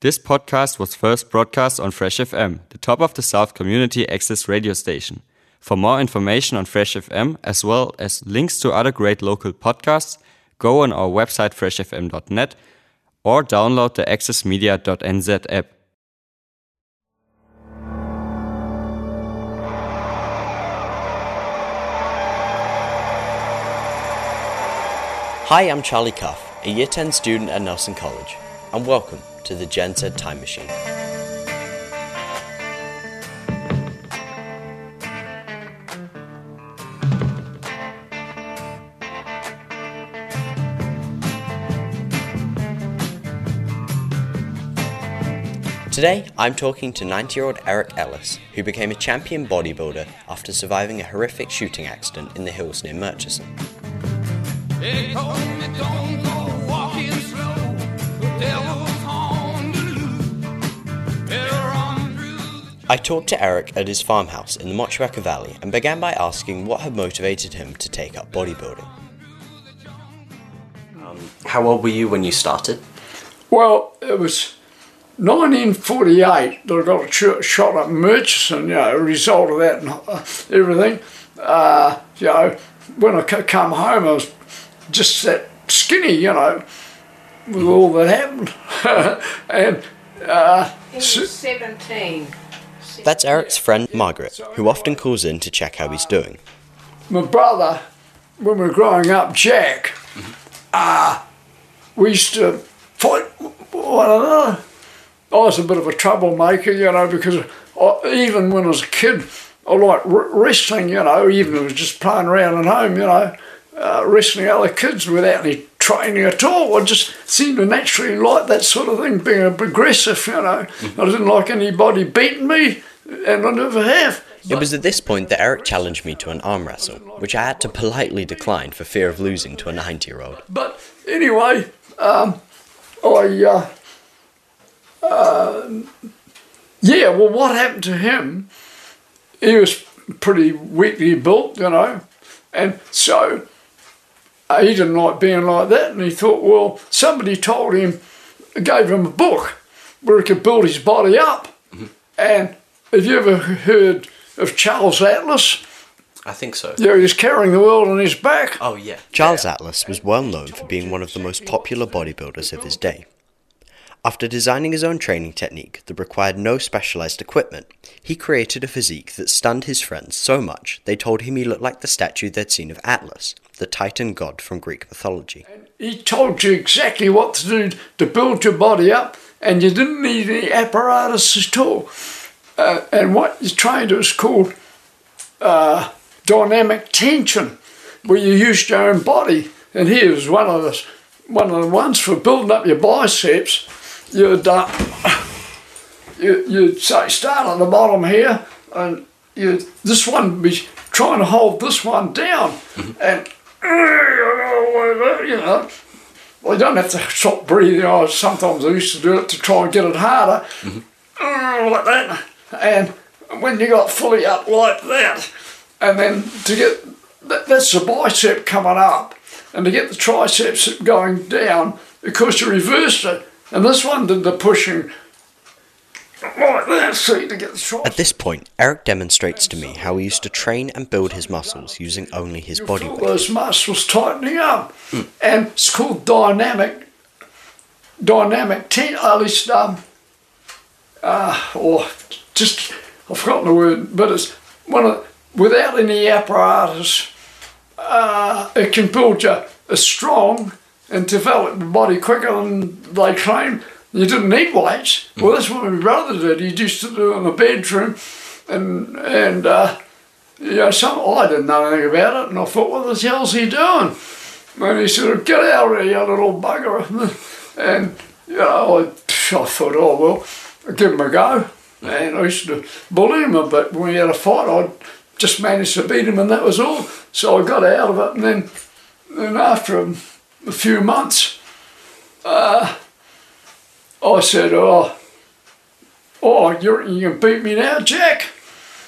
This podcast was first broadcast on Fresh FM, the top of the South community access radio station. For more information on Fresh FM, as well as links to other great local podcasts, go on our website freshfm.net or download the accessmedia.nz app. Hi, I'm Charlie Cuff, a Year 10 student at Nelson College, and welcome to the Gen Z Time Machine. Today, I'm talking to 90 year old Eric Ellis, who became a champion bodybuilder after surviving a horrific shooting accident in the hills near Murchison. I talked to Eric at his farmhouse in the Motueka Valley and began by asking what had motivated him to take up bodybuilding. how old were you when you started? Well, it was 1948 that I got a ch- shot at Murchison, you know, a result of that and uh, everything. Uh, you know, when I c- come home, I was just that skinny, you know, with all that happened. and uh, He was 17. That's Eric's friend Margaret, who often calls in to check how he's doing. my brother, when we were growing up, Jack, uh, we used to fight one another. I was a bit of a troublemaker, you know, because I, even when I was a kid, I liked wr- wrestling, you know, even if it was just playing around at home, you know, uh, wrestling other kids without any training at all. I just seemed to naturally like that sort of thing, being aggressive, you know. I didn't like anybody beating me, and I never have. It was at this point that Eric challenged me to an arm wrestle, which I had to politely decline for fear of losing to a 90 year old. But anyway, um, I, uh, uh, yeah, well, what happened to him? He was pretty weakly built, you know, and so he didn't like being like that. And he thought, well, somebody told him, gave him a book where he could build his body up. Mm-hmm. And have you ever heard of Charles Atlas? I think so. Yeah, he was carrying the world on his back. Oh, yeah. Charles Atlas was well known for being one of the most popular bodybuilders of his day. After designing his own training technique that required no specialized equipment, he created a physique that stunned his friends so much they told him he looked like the statue they'd seen of Atlas, the Titan god from Greek mythology. He told you exactly what to do to build your body up, and you didn't need any apparatus at all. Uh, and what you trained was called uh, dynamic tension, where you used your own body. And here's one of the one of the ones for building up your biceps. You'd uh, you, you'd say start on the bottom here, and you this one be trying to hold this one down, and you know. Well, you don't have to stop breathing. I sometimes I used to do it to try and get it harder, like that. And when you got fully up like that, and then to get that, that's the bicep coming up, and to get the triceps going down, because you reversed it, and this one did the pushing like that, see, to get the triceps. At this point, Eric demonstrates to me how he used to train and build his muscles using only his body weight. those muscles tightening up, and it's called dynamic, dynamic ten. At least, um, uh, or just I've forgotten the word, but it's one of without any apparatus, uh, it can build you a strong and develop the body quicker than they claim. You didn't need weights. Well, that's what my brother did. He used to do it in the bedroom, and and. Uh, you know, some I didn't know anything about it, and I thought, what the hell's he doing? And he said, get out of here, you little bugger. And, you know, I, I thought, oh, well, I'll give him a go. And I used to bully him a bit. When we had a fight, I just managed to beat him, and that was all. So I got out of it, and then, then after a, a few months, uh, I said, oh, oh, you're, you can beat me now, Jack?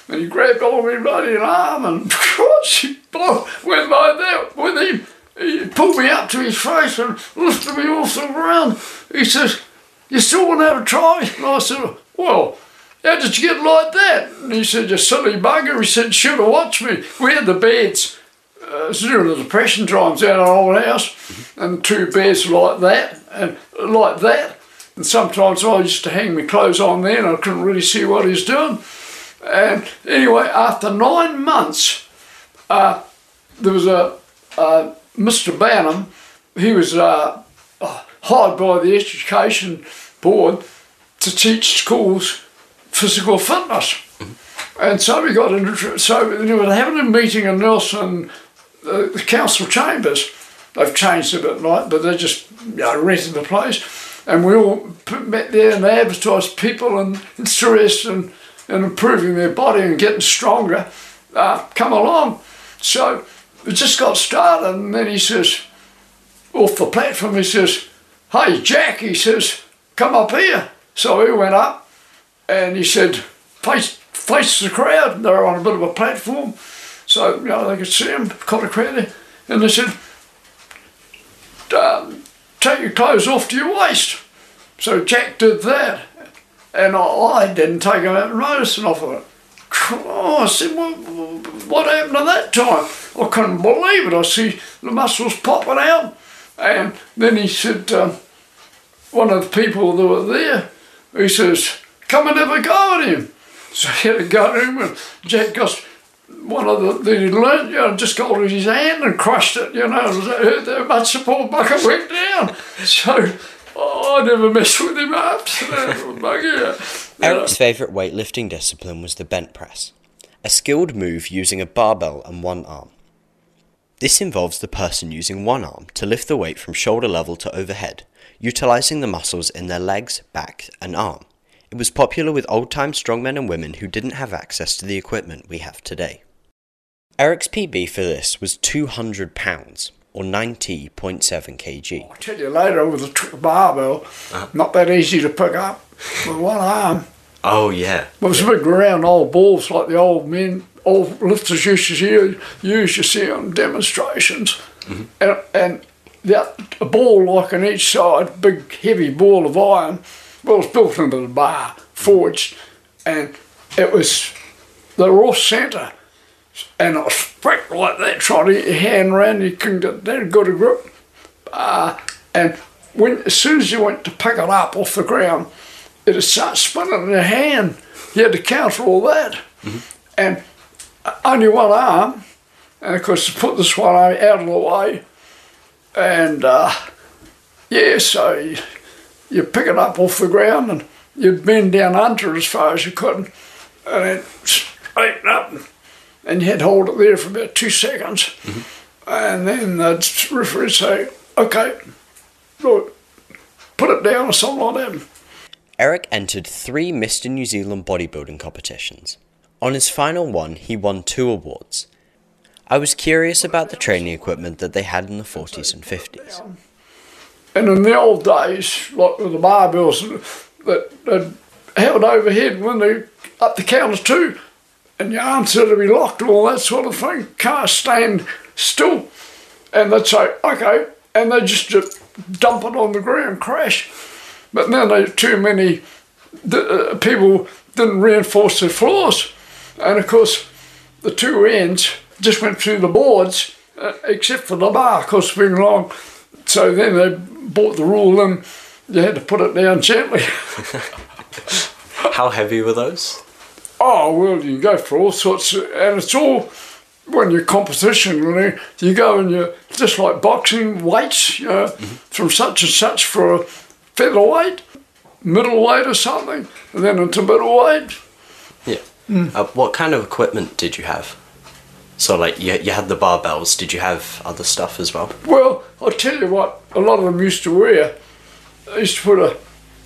And he grabbed of me bloody arm and she blow, went like that with him. He pulled me up to his face and lifted me off the ground. He says, you still want to have a try? And I said, well, how did you get like that? And he said, you silly bugger. He said, should have watched me. We had the beds uh, the depression times out of old house, and two beds like that, and like that. And sometimes I used to hang my clothes on there, and I couldn't really see what he's doing. And anyway, after nine months, uh, there was a Mr. Banham. He was uh, hired by the Education Board to teach schools physical fitness. And so we got into so they were having a meeting in Nelson, uh, the council chambers. They've changed a bit, right? But they're just you know, rented the place, and we all met there and they advertised people and interested in, and improving their body and getting stronger. Uh, come along. So we just got started, and then he says, off the platform, he says, "Hey Jack," he says, "come up here." So he went up, and he said, face, face the crowd. They're on a bit of a platform, so you know they could see him, quite a there. And they said, um, "Take your clothes off to your waist." So Jack did that, and I, I didn't take a notice off of it. Oh, I said, what, what happened at that time? I couldn't believe it. I see the muscles popping out. And then he said, um, one of the people that were there, he says, come and have a go at him. So he had a go at him, and Jack got one of the, that he you know, just got his hand and crushed it, you know, much, the poor bucket went down. So oh, I never messed with him after that. Eric's favourite weightlifting discipline was the bent press, a skilled move using a barbell and one arm. This involves the person using one arm to lift the weight from shoulder level to overhead, utilising the muscles in their legs, back, and arm. It was popular with old time strongmen and women who didn't have access to the equipment we have today. Eric's PB for this was £200, or 90.7 kg. I'll tell you later with a barbell, uh-huh. not that easy to pick up with one arm. Oh, yeah. But It was big round old balls like the old men, old lifters used to use, use you see on demonstrations. Mm-hmm. And, and that, a ball like on each side, big heavy ball of iron, was built into the bar, forged, and it was the raw centre. And it was fracked like that, trying to get your hand around, you couldn't get that good a grip. Uh, and when as soon as you went to pick it up off the ground, it'd start spinning in your hand. You had to counter all that. And uh, only one arm, and of course, to put this one arm out of the way. And uh, yeah, so you, pick it up off the ground and you'd bend down under it as far as you could, and then straighten up. And you had hold it there for about two seconds. And then the referee would say, okay, look, put it down or something like that. Eric entered three Mr. New Zealand bodybuilding competitions. On his final one, he won two awards. I was curious about the training equipment that they had in the 40s and 50s. And in the old days, like with the barbells that that held overhead when they up the counters too, and your arms had to be locked and all that sort of thing. Can't stand still. And they'd say, okay, and they just, just dump it on the ground, crash. But then they too many uh, people didn't reinforce their floors, and of course the two ends just went through the boards, uh, except for the bar, of course, being long. So then they bought the rule and you had to put it down gently. How heavy were those? Oh, well, you go for all sorts, of, and it's all when you're competition, you, know, you go and you just like boxing weights, you know, from such and such for a featherweight, middleweight or something, and then into middleweight. Yeah. Uh, what kind of equipment did you have? So, like, you, you had the barbells. Did you have other stuff as well? Well, I'll tell you what, a lot of them used to wear. They used to put a,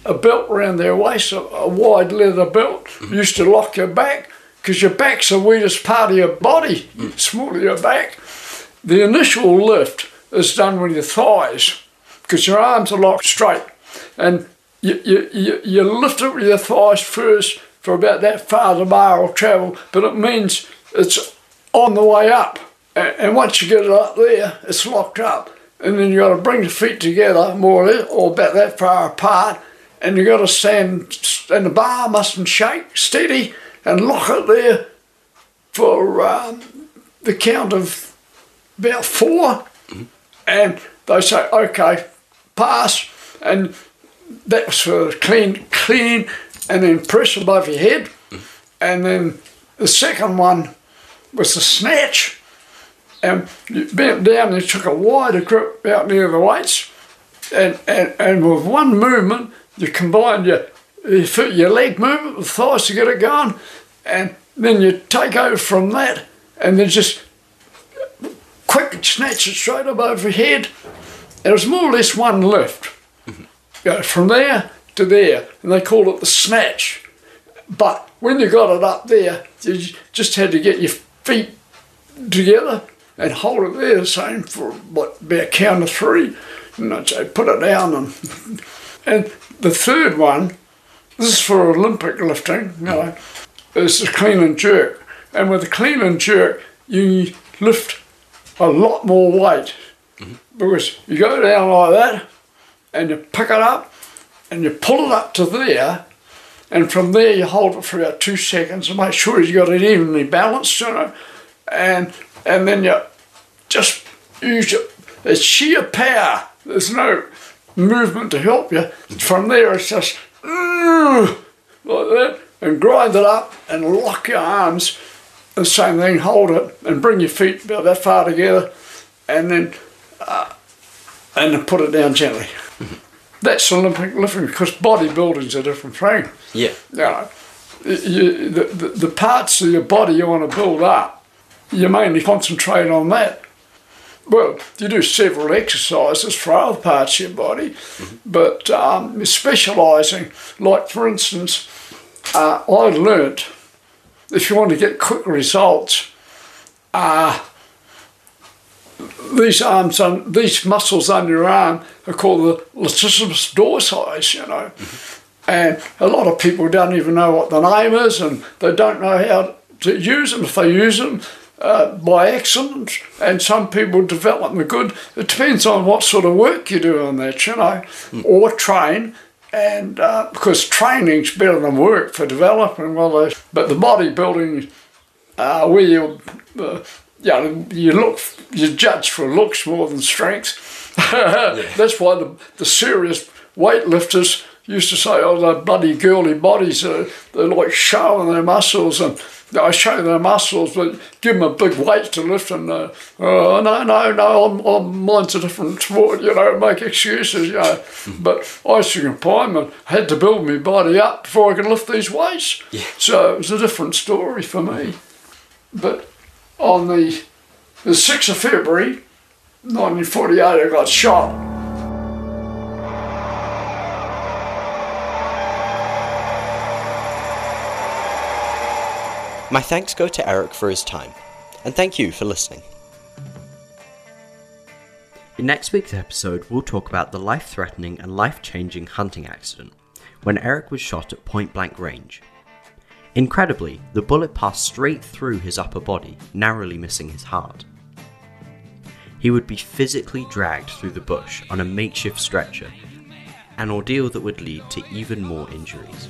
a belt around their waist, a, a wide leather belt. Mm. Used to lock your back because your back's the weakest part of your body, mm. small of your back. The initial lift is done with your thighs because your arms are locked straight. And you, you, you, you lift it with your thighs first for about that far the bar will travel, but it means it's on the way up. And, once you get it up there, it's locked up. And then you got to bring the feet together more or less, or about that far apart, and you got to stand, and the bar mustn't shake, steady, and lock it there for um, the count of about 4 and they say, okay, pass, and that was for clean, clean, and then press above your head, and then the second one was the snatch, and you bent down and took a wider grip out near the weights, and, and, and with one movement, you combine your, your, foot- your leg movement with thighs to get it going, and then you take over from that, and then just quick snatch it straight above your head. It was more or less one lift. Mm-hmm. You know, from there to there, and they call it the snatch. But when you got it up there, you just had to get your feet together. And hold it there the same for what about a count of three. And I'd say put it down and and the third one, this is for Olympic lifting, you know, is the clean and jerk. And with the clean and jerk, you lift a lot more weight. Mm-hmm. Because you go down like that and you pick it up and you pull it up to there and from there you hold it for about two seconds and make sure you've got it evenly balanced, you know, and and then you just use your it's sheer power. There's no movement to help you. From there it's just like that and grind it up and lock your arms. The same thing, hold it and bring your feet about that far together and then uh, and then put it down gently. That's Olympic lifting because bodybuilding's a different thing. Yeah. You know, you, the, the, the parts of your body you want to build up, you mainly concentrate on that. Well, you do several exercises for other parts of your body, but um, specialising, like for instance, uh, I learnt if you want to get quick results, uh, these arms, on, these muscles on your arm are called the latissimus dorsi, you know. And a lot of people don't even know what the name is and they don't know how to use them. If they use them uh, by accident, and some people develop them good, it depends on what sort of work you do on that, you know, or train. And uh, because training's better than work for developing, well, but the bodybuilding uh, where you, uh, you, know, you look, you judge for looks more than strength. That's why the, the serious weightlifters used to say, "Oh, they're bloody girly bodies. Uh, they're like showing their muscles." And I show their muscles, but give them a big weight to lift, and uh, oh no, no, no, I'm, I'm, mine's a different sport. You know, make excuses. You know, but I was a appointment. had to build my body up before I could lift these weights. So it was a different story for me. But on the the 6th of February, 1948, I got shot. My thanks go to Eric for his time, and thank you for listening. In next week's episode, we'll talk about the life threatening and life changing hunting accident when Eric was shot at point blank range. Incredibly, the bullet passed straight through his upper body, narrowly missing his heart. He would be physically dragged through the bush on a makeshift stretcher, an ordeal that would lead to even more injuries.